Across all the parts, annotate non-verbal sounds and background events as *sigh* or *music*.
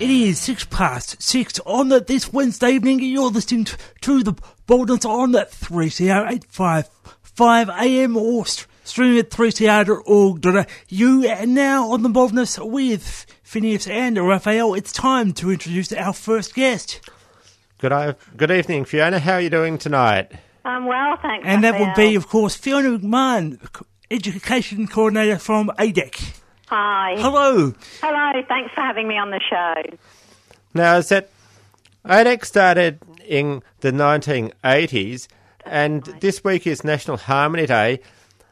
It is six past six on the, this Wednesday evening. You're listening to, to the Boldness on at 3CR855 AM or st- streaming at 3CR.org.au. And now on the Boldness with Phineas and Raphael, it's time to introduce our first guest. Good, good evening, Fiona. How are you doing tonight? I'm well, thanks. And that would be, of course, Fiona McMahon, Education Coordinator from ADEC. Hi. Hello. Hello, thanks for having me on the show. Now, is that ADEC started in the 1980s, and this week is National Harmony Day.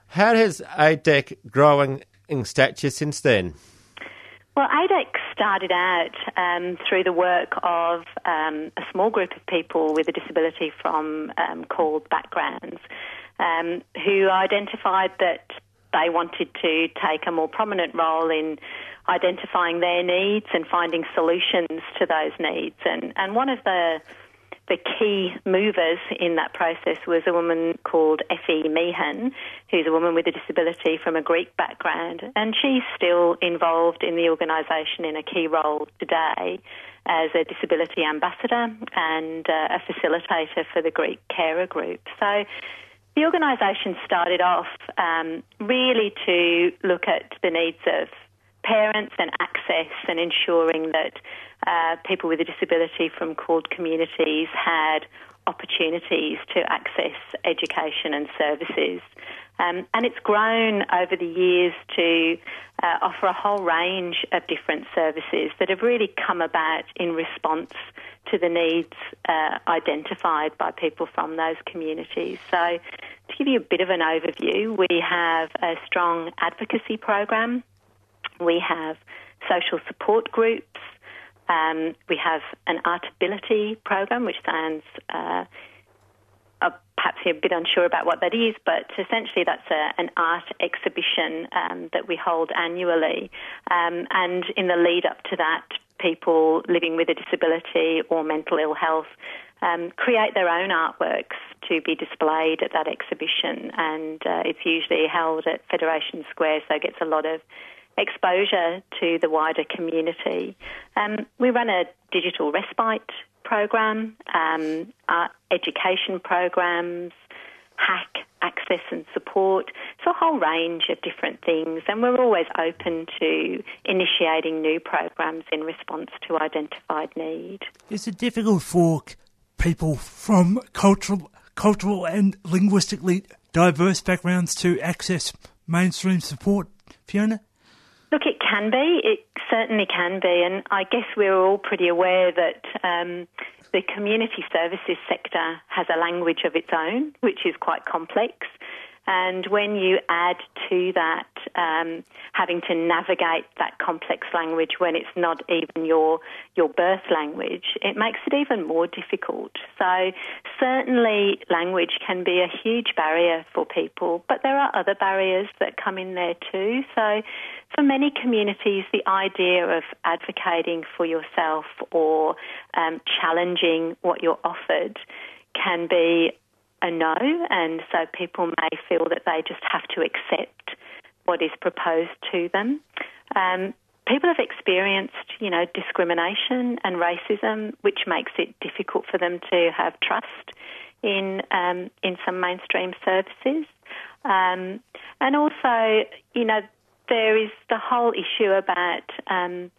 How has ADEC grown in stature since then? Well, ADEC started out um, through the work of um, a small group of people with a disability from um, CALD backgrounds um, who identified that they wanted to take a more prominent role in identifying their needs and finding solutions to those needs. And, and one of the the key movers in that process was a woman called Effie Meehan, who's a woman with a disability from a Greek background, and she's still involved in the organisation in a key role today as a disability ambassador and uh, a facilitator for the Greek carer group. So the organisation started off um, really to look at the needs of parents and access and ensuring that uh, people with a disability from CALD communities had opportunities to access education and services. Um, and it's grown over the years to uh, offer a whole range of different services that have really come about in response to the needs uh, identified by people from those communities. So, to give you a bit of an overview, we have a strong advocacy program, we have social support groups, um, we have an artability program, which stands uh, perhaps you're a bit unsure about what that is, but essentially that's a, an art exhibition um, that we hold annually. Um, and in the lead up to that, people living with a disability or mental ill health um, create their own artworks to be displayed at that exhibition. And uh, it's usually held at Federation Square, so it gets a lot of exposure to the wider community. Um, we run a digital respite program, um, uh, education programs, HACC access and support. So a whole range of different things, and we're always open to initiating new programs in response to identified need. Is it difficult for people from cultural, cultural and linguistically diverse backgrounds to access mainstream support, Fiona? Look, it can be. It certainly can be. And I guess we're all pretty aware that um, the community services sector has a language of its own, which is quite complex. And when you add to that um, having to navigate that complex language when it's not even your your birth language, it makes it even more difficult. So certainly language can be a huge barrier for people, but there are other barriers that come in there too. So for many communities, the idea of advocating for yourself or um, challenging what you're offered can be a no, and so people may feel that they just have to accept what is proposed to them. Um, people have experienced, you know, discrimination and racism, which makes it difficult for them to have trust in um, in some mainstream services, um, and also, you know, there is the whole issue about um,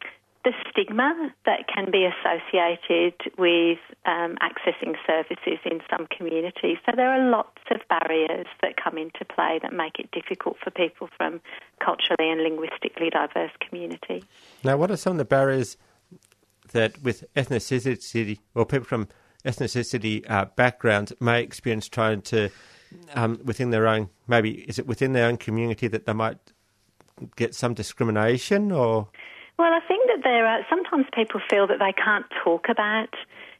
the stigma that can be associated with um, accessing services in some communities. So there are lots of barriers that come into play that make it difficult for people from culturally and linguistically diverse communities. Now, what are some of the barriers that with ethnicity or people from ethnicity uh, backgrounds may experience trying to, um, within their own, maybe is it within their own community that they might get some discrimination or? Well, I think that there are sometimes people feel that they can't talk about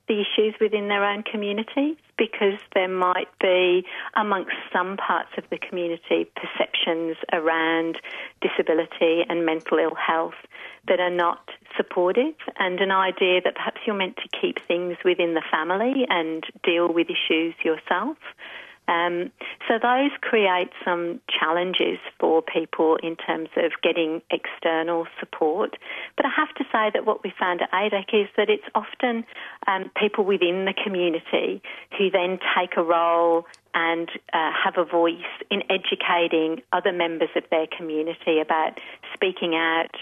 the issues within their own communities because there might be, amongst some parts of the community, perceptions around disability and mental ill health that are not supportive, and an idea that perhaps you're meant to keep things within the family and deal with issues yourself. Um, so those create some challenges for people in terms of getting external support. But I have to say that what we found at ADEC is that it's often um, people within the community who then take a role and uh, have a voice in educating other members of their community about speaking out,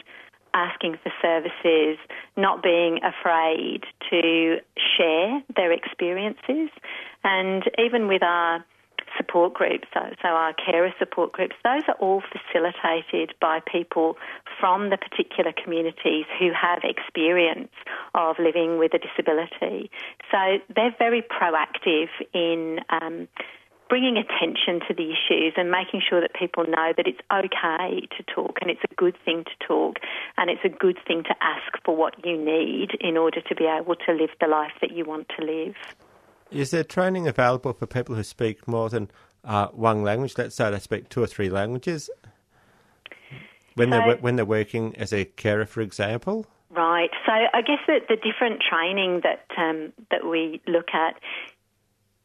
asking for services, not being afraid to share their experiences. And even with our support groups, so, so our carer support groups, those are all facilitated by people from the particular communities who have experience of living with a disability. So they're very proactive in um, bringing attention to the issues and making sure that people know that it's okay to talk and it's a good thing to talk and it's a good thing to ask for what you need in order to be able to live the life that you want to live. Is there training available for people who speak more than uh, one language? Let's say they speak two or three languages when so, they're when they're working as a carer, for example. Right. So I guess that the different training that um, that we look at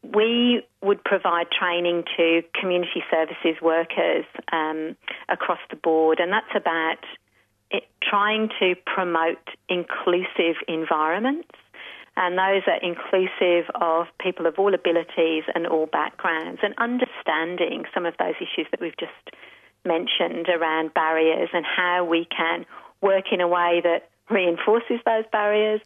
we would provide training to community services workers um, across the board, and that's about it, trying to promote inclusive environments. And those are inclusive of people of all abilities and all backgrounds, and understanding some of those issues that we've just mentioned around barriers and how we can work in a way that reinforces those barriers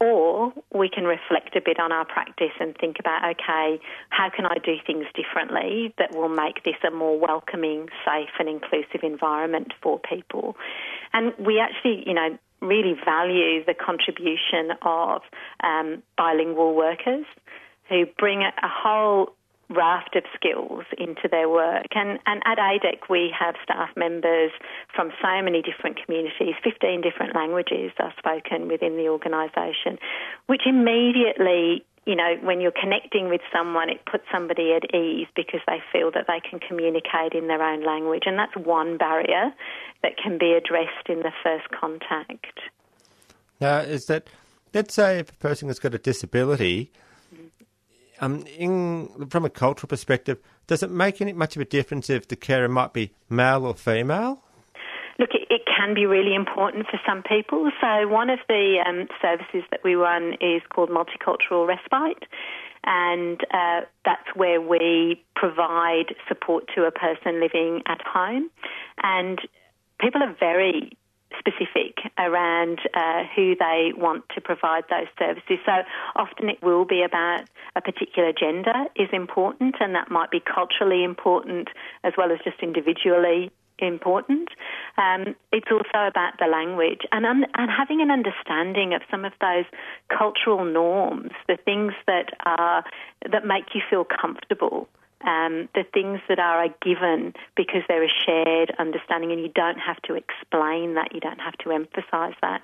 or we can reflect a bit on our practice and think about, okay, how can I do things differently that will make this a more welcoming, safe, and inclusive environment for people? And we actually, you know, really value the contribution of um, bilingual workers who bring a, whole raft of skills into their work. And, and at ADEC, we have staff members from so many different communities, 15 different languages are spoken within the organisation, which immediately you know, when you're connecting with someone, it puts somebody at ease because they feel that they can communicate in their own language. And that's one barrier that can be addressed in the first contact. Now, is that, let's say if a person has got a disability, um, in, from a cultural perspective, does it make any much of a difference if the carer might be male or female? Look, it, it can be really important for some people. So one of the um, services that we run is called Multicultural Respite, and uh, that's where we provide support to a person living at home. And people are very specific around uh, who they want to provide those services. So often it will be about a particular gender is important, and that might be culturally important as well as just individually important. Um, it's also about the language and, un- and having an understanding of some of those cultural norms, the things that are that make you feel comfortable um, the things that are a given because they're a shared understanding and you don't have to explain that, you don't have to emphasise that.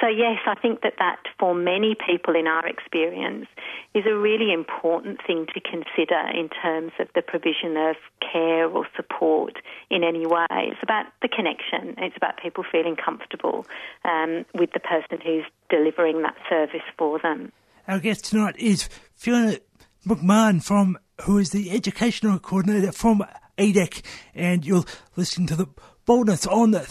So, yes, I think that that for many people in our experience is a really important thing to consider in terms of the provision of care or support in any way. It's about the connection, it's about people feeling comfortable um, with the person who's delivering that service for them. Our guest tonight is Fiona McMahon from who is the educational coordinator from ADEC, and you're listening to the boldness on the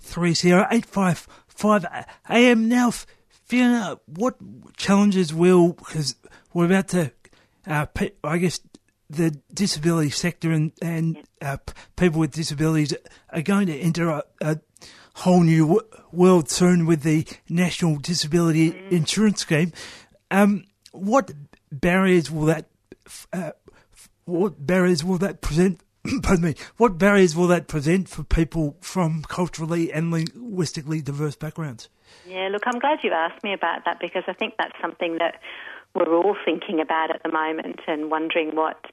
30855 AM. Now, Fiona, what challenges will, because we're about to, uh, I guess, the disability sector and, and uh, people with disabilities are going to enter a, a whole new w- world soon with the National Disability mm. Insurance Scheme. Um, what barriers will that uh, what barriers will that present? *clears throat* pardon me. What barriers will that present for people from culturally and linguistically diverse backgrounds? Yeah, look, I'm glad you've asked me about that because I think that's something that we're all thinking about at the moment and wondering what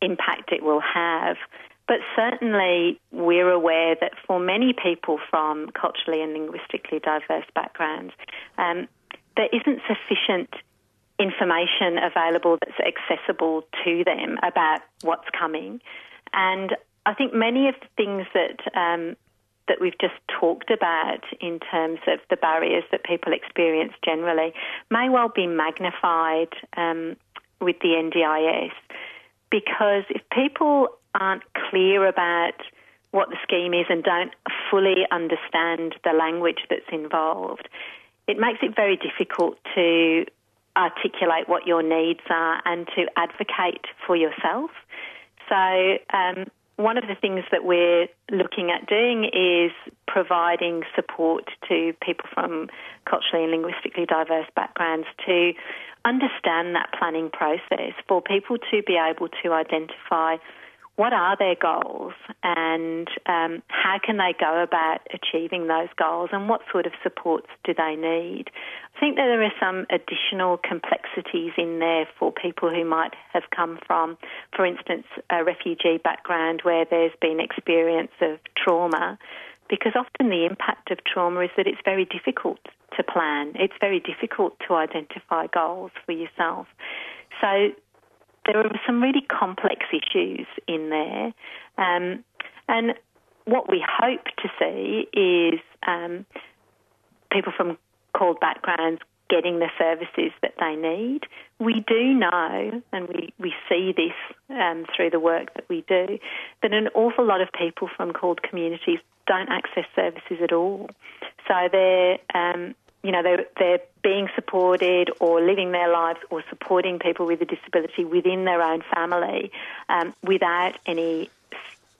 impact it will have. But certainly, we're aware that for many people from culturally and linguistically diverse backgrounds, um, there isn't sufficient information available that's accessible to them about what's coming. And I think many of the things that um, that we've just talked about in terms of the barriers that people experience generally may well be magnified um, with the NDIS because if people aren't clear about what the scheme is and don't fully understand the language that's involved, it makes it very difficult to articulate what your needs are and to advocate for yourself. So, um, one of the things that we're looking at doing is providing support to people from culturally and linguistically diverse backgrounds to understand that planning process for people to be able to identify what are their goals and um, how can they go about achieving those goals and what sort of supports do they need. I think that there are some additional complexities in there for people who might have come from, for instance, a refugee background where there's been experience of trauma because often the impact of trauma is that it's very difficult to plan. It's very difficult to identify goals for yourself. So there are some really complex issues in there. Um, and what we hope to see is um, people from CALD backgrounds getting the services that they need. We do know, and we, we see this um, through the work that we do, that an awful lot of people from CALD communities don't access services at all. So they're um, you know, they're, they're being supported or living their lives or supporting people with a disability within their own family um, without any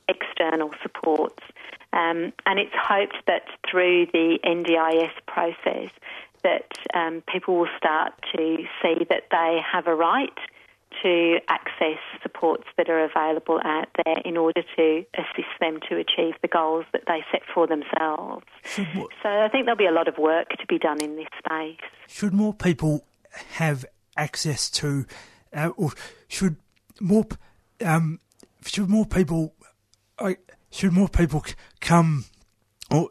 external supports. Um, and it's hoped that through the NDIS process that um, people will start to see that they have a right to access supports that are available out there in order to assist them to achieve the goals that they set for themselves. So I think there'll be a lot of work to be done in this space. Should more people have access to, uh, or should more, um, should more people, should more people come, or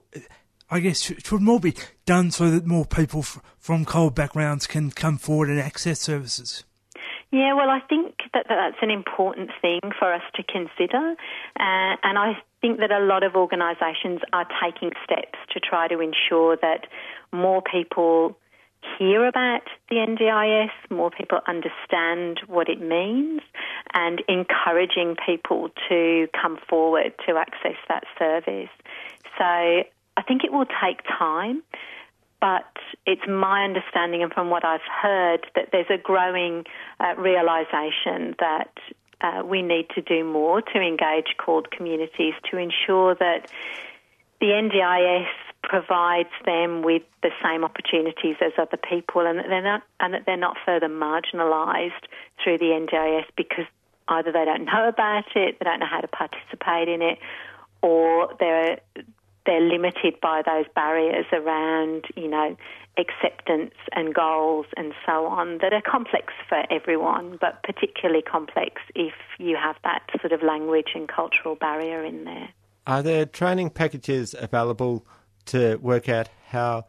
I guess should more be done so that more people f- from CALD backgrounds can come forward and access services? Yeah, well, I think that that's an important thing for us to consider. Uh, and I think that a lot of organisations are taking steps to try to ensure that more people hear about the NDIS, more people understand what it means, and encouraging people to come forward to access that service. So I think it will take time but it's my understanding and from what I've heard that there's a growing uh, realization that uh, we need to do more to engage CALD communities to ensure that the NDIS provides them with the same opportunities as other people and that they're not and that they're not further marginalised through the NDIS because either they don't know about it, they don't know how to participate in it, or they're they're limited by those barriers around, you know, acceptance and goals and so on that are complex for everyone, but particularly complex if you have that sort of language and cultural barrier in there. Are there training packages available to work out how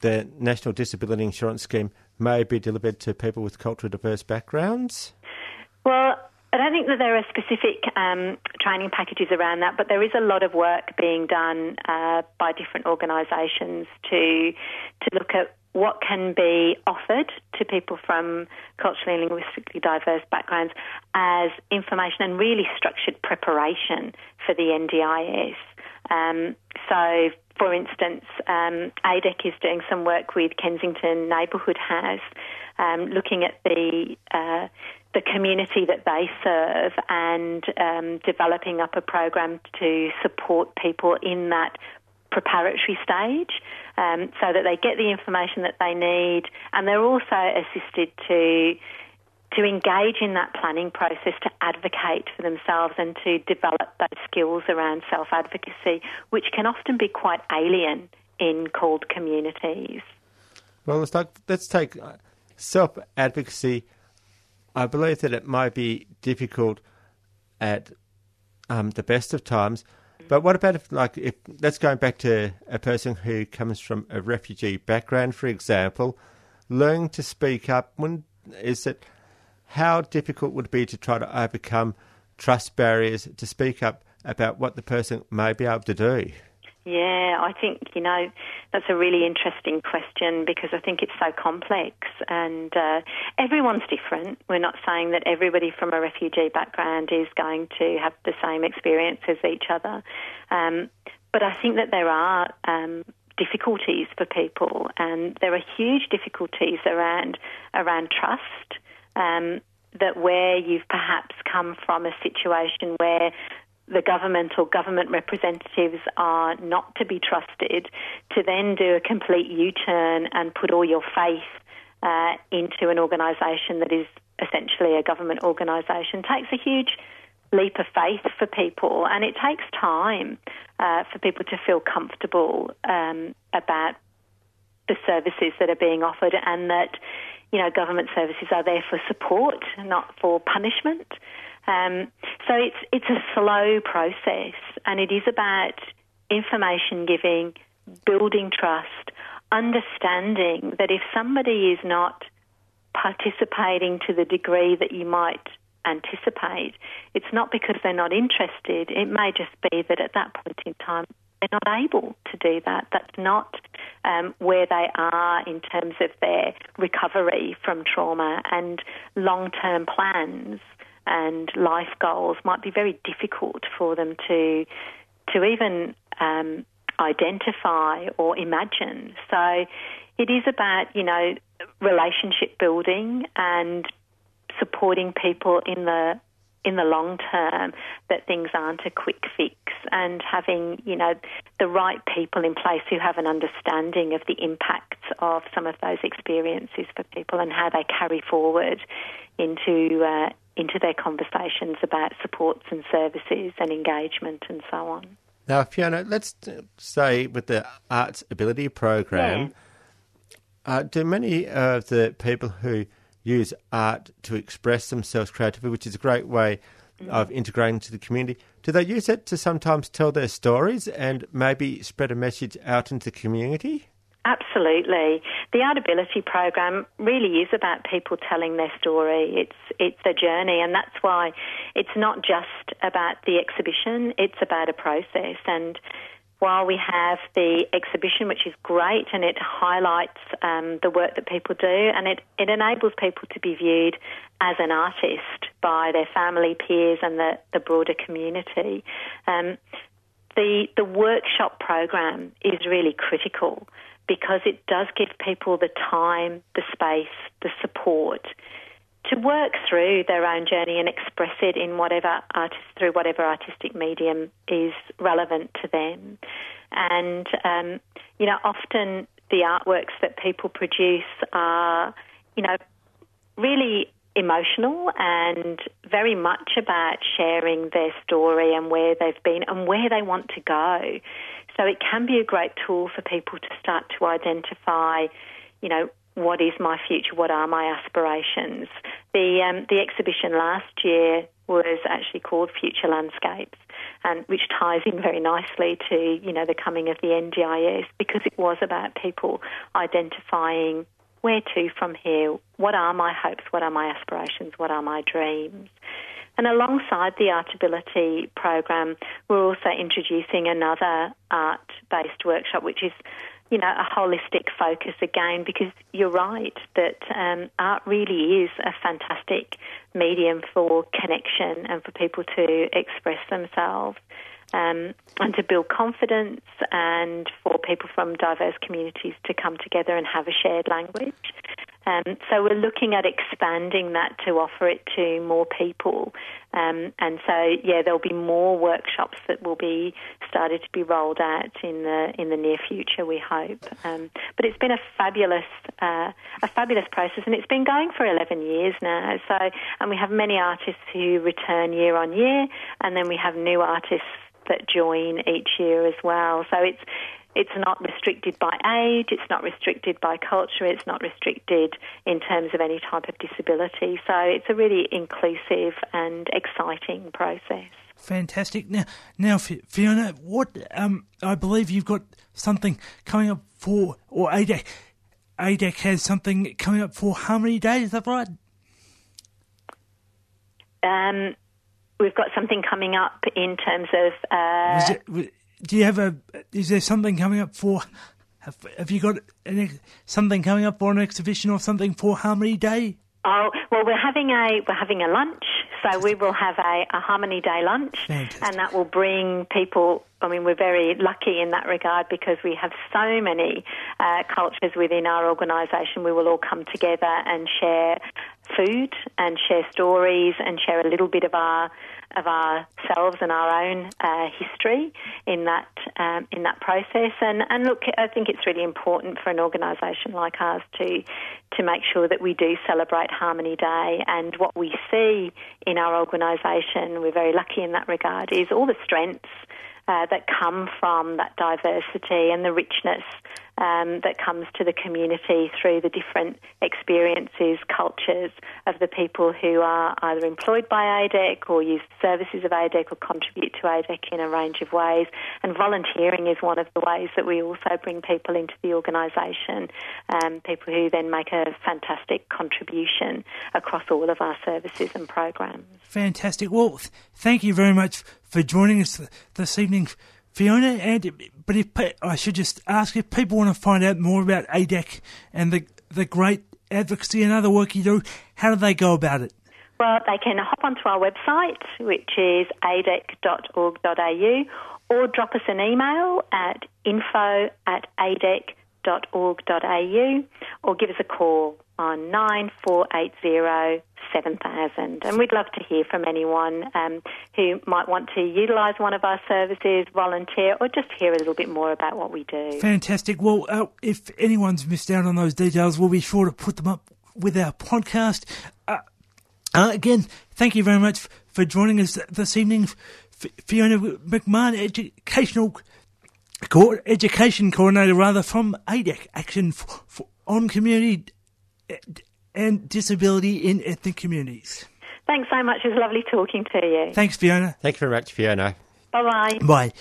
the National Disability Insurance Scheme may be delivered to people with culturally diverse backgrounds? Well, I don't think that there are specific um, training packages around that, but there is a lot of work being done uh, by different organisations to to look at what can be offered to people from culturally and linguistically diverse backgrounds as information and really structured preparation for the NDIS. Um, so, for instance, um, ADEC is doing some work with Kensington Neighbourhood House, um, looking at the uh, the community that they serve and um, developing up a program to support people in that preparatory stage um, so that they get the information that they need and they're also assisted to to engage in that planning process to advocate for themselves and to develop those skills around self advocacy, which can often be quite alien in CALD communities. Well, let's, talk, let's take uh, self advocacy I believe that it might be difficult at um, the best of times. But what about if, like, if let's go back to a person who comes from a refugee background, for example, learning to speak up. When is it? How difficult would it be to try to overcome trust barriers to speak up about what the person may be able to do? Yeah, I think, you know, that's a really interesting question because I think it's so complex and uh, everyone's different. We're not saying that everybody from a refugee background is going to have the same experience as each other. Um, but I think that there are um, difficulties for people and there are huge difficulties around, around trust. Um, that where you've perhaps come from a situation where the government or government representatives are not to be trusted, to then do a complete U turn and put all your faith uh, into an organisation that is essentially a government organisation takes a huge leap of faith for people, and it takes time uh, for people to feel comfortable um, about the services that are being offered and that you know government services are there for support, not for punishment. Um, so it's it's a slow process, and it is about information giving, building trust, understanding that if somebody is not participating to the degree that you might anticipate, it's not because they're not interested. It may just be that at that point in time they're not able to do that. That's not um, where they are in terms of their recovery from trauma and long term plans and life goals might be very difficult for them to to even um, identify or imagine. So it is about you know relationship building and supporting people in the in the long term that things aren't a quick fix and having you know the right people in place who have an understanding of the impacts of some of those experiences for people and how they carry forward into uh, into their conversations about supports and services and engagement and so on. Now, Fiona, let's say with the Arts Ability Program, yeah. uh, do many of the people who use art to express themselves creatively, which is a great way mm-hmm. of integrating to the community, do they use it to sometimes tell their stories and maybe spread a message out into the community? Absolutely. The Artability program really is about people telling their story. It's it's a journey and that's why it's not just about the exhibition, it's about a process and while we have the exhibition, which is great and it highlights um, the work that people do and it, it enables people to be viewed as an artist by their family, peers, and the, the broader community. Um, the, the workshop program is really critical because it does give people the time, the space, the support to work through their own journey and express it in whatever artist through whatever artistic medium is relevant to them. And um, you know, often the artworks that people produce are, you know, really emotional and very much about sharing their story and where they've been and where they want to go. So it can be a great tool for people to start to identify, you know, what is my future? What are my aspirations? The um, the exhibition last year was actually called Future Landscapes, and which ties in very nicely to you know the coming of the NDIS because it was about people identifying where to from here. What are my hopes? What are my aspirations? What are my dreams? And alongside the Artability program, we're also introducing another art based workshop, which is you know, a holistic focus again, because you're right that um, art really is a fantastic medium for connection and for people to express themselves um, and to build confidence and for people from diverse communities to come together and have a shared language. Um, so we're looking at expanding that to offer it to more people. Um, and so, yeah, there'll be more workshops that will be started to be rolled out in the in the near future. We hope. Um, but it's been a fabulous uh, a fabulous process, and it's been going for 11 years now. So, and we have many artists who return year on year, and then we have new artists that join each year as well. So it's it's not restricted by age, it's not restricted by culture, it's not restricted in terms of any type of disability. So it's a really inclusive and exciting process. Fantastic. Now, now, Fiona, what um, I believe you've got something coming up for, or ADEC, ADEC has something coming up for Harmony Day. Is that right? Um, we've got something coming up in terms of. Uh, it, do you have a? Is there something coming up for? Have, have you got an, something coming up for an exhibition or something for Harmony Day? Oh well, we're having a we're having a lunch, so we will have a, a Harmony Day lunch, Fantastic. and that will bring people. I mean, we're very lucky in that regard because we have so many uh, cultures within our organisation. We will all come together and share food and share stories and share a little bit of our of ourselves and our own uh, history in that um, in that process. And and look, I think it's really important for an organisation like ours to to make sure that we do celebrate Harmony Day. And what we see in our organisation, we're very lucky in that regard, is all the strengths. Uh, that come from that diversity and the richness um, that comes to the community through the different experiences, cultures of the people who are either employed by ADEC or use services of ADEC or contribute to ADEC in a range of ways. And volunteering is one of the ways that we also bring people into the organisation, um, people who then make a fantastic contribution across all of our services and programs. Fantastic. Well, th- thank you very much for joining us th- this evening, Fiona. And but if I should just ask if people want to find out more about ADEC and the the great advocacy and other work you do, how do they go about it? Well, they can hop onto our website, which is adec.org.au, or drop us an email at info at adec.org.au, or give us a call on 9480 7000. And we'd love to hear from anyone um, who might want to utilise one of our services, volunteer, or just hear a little bit more about what we do. Fantastic. Well, uh, if anyone's missed out on those details, we'll be sure to put them up with our podcast. Uh, uh, again, thank you very much for joining us this evening, Fiona McMahon, educational co- education coordinator, rather from ADEC, Action f- f- on Community uh, and Disability in Ethnic Communities. Thanks so much. It was lovely talking to you. Thanks, Fiona. Thank you very much, Fiona. Bye bye. Bye.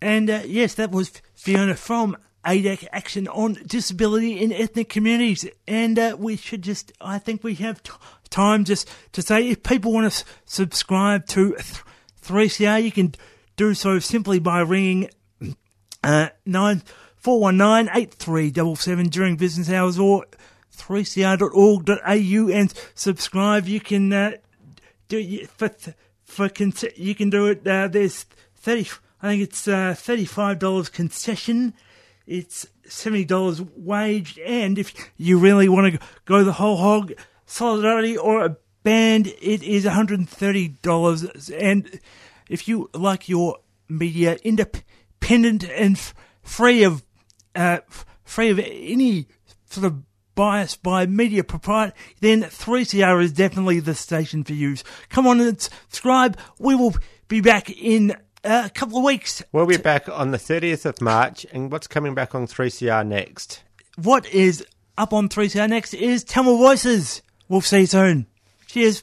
And uh, yes, that was Fiona from ADEC Action on Disability in Ethnic Communities. And uh, we should just, I think we have t- time just to say if people want to s- subscribe to th- 3CR, you can do so simply by ringing uh, 9419 during business hours or 3cr.org.au and subscribe. You can uh, do for for you can do it. Uh, there's thirty. I think it's uh, thirty-five dollars concession. It's seventy dollars waged, and if you really want to go the whole hog, solidarity or a band, it is one hundred and thirty dollars. And if you like your media independent and f- free of uh, f- free of any sort of bias by media proprietor, then 3CR is definitely the station for you. Come on and subscribe. We will be back in a couple of weeks. We'll be back on the 30th of March, and what's coming back on 3CR next? What is up on 3CR next is Tamil Voices. We'll see you soon. Cheers.